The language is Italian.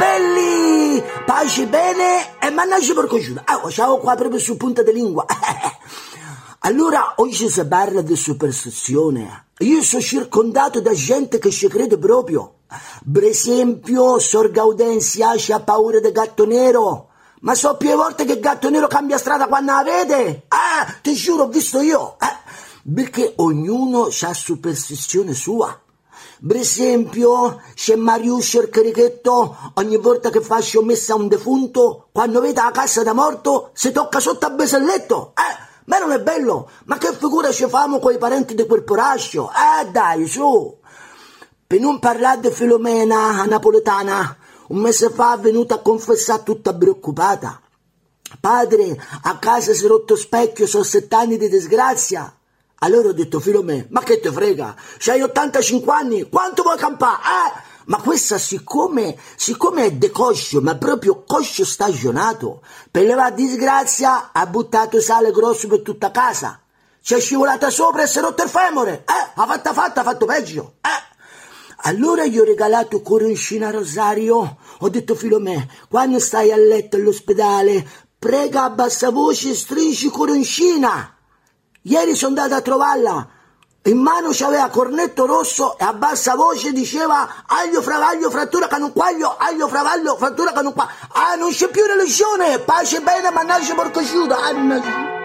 quindi pace bene e mannaggia per cosciuta. Oh, ciao qua proprio su punta di lingua. allora, oggi si parla di superstizione. Io sono circondato da gente che ci crede proprio. Per esempio, Sor Gaudenzia ha paura del gatto nero. Ma so più volte che il gatto nero cambia strada quando la vede. Ah, ti giuro, ho visto io. Eh, perché ognuno ha superstizione sua. Per esempio, c'è Mariuscio il carichetto, ogni volta che fa scimmessa a un defunto, quando vede la cassa da morto, si tocca sotto a beselletto. Eh, ma non è bello? Ma che figura ci famo con i parenti di quel porascio? Eh, dai, su! Per non parlare di Filomena, napoletana, un mese fa è venuta a confessare tutta preoccupata. Padre, a casa si è rotto specchio, sono sett'anni di disgrazia. Allora ho detto, Filomè, ma che te frega? C'hai 85 anni, quanto vuoi campare? Eh? Ma questa siccome, siccome è decoscio, ma proprio coscio stagionato, per levare disgrazia ha buttato sale grosso per tutta casa. C'è scivolata sopra e si è rotto il femore. Eh? Ha fatta fatta, ha fatto peggio. Eh? Allora gli ho regalato coroncina Rosario. Ho detto, Filomè, quando stai a letto all'ospedale, prega a bassa voce e stringi coroncina. Ieri sono andata a trovarla. In mano c'aveva cornetto rosso e a bassa voce diceva aglio fravaglio frattura canuquaglio aglio fravaglio frattura canuquaglio ah non c'è più religione pace bene mannaggia porco ciuto ah,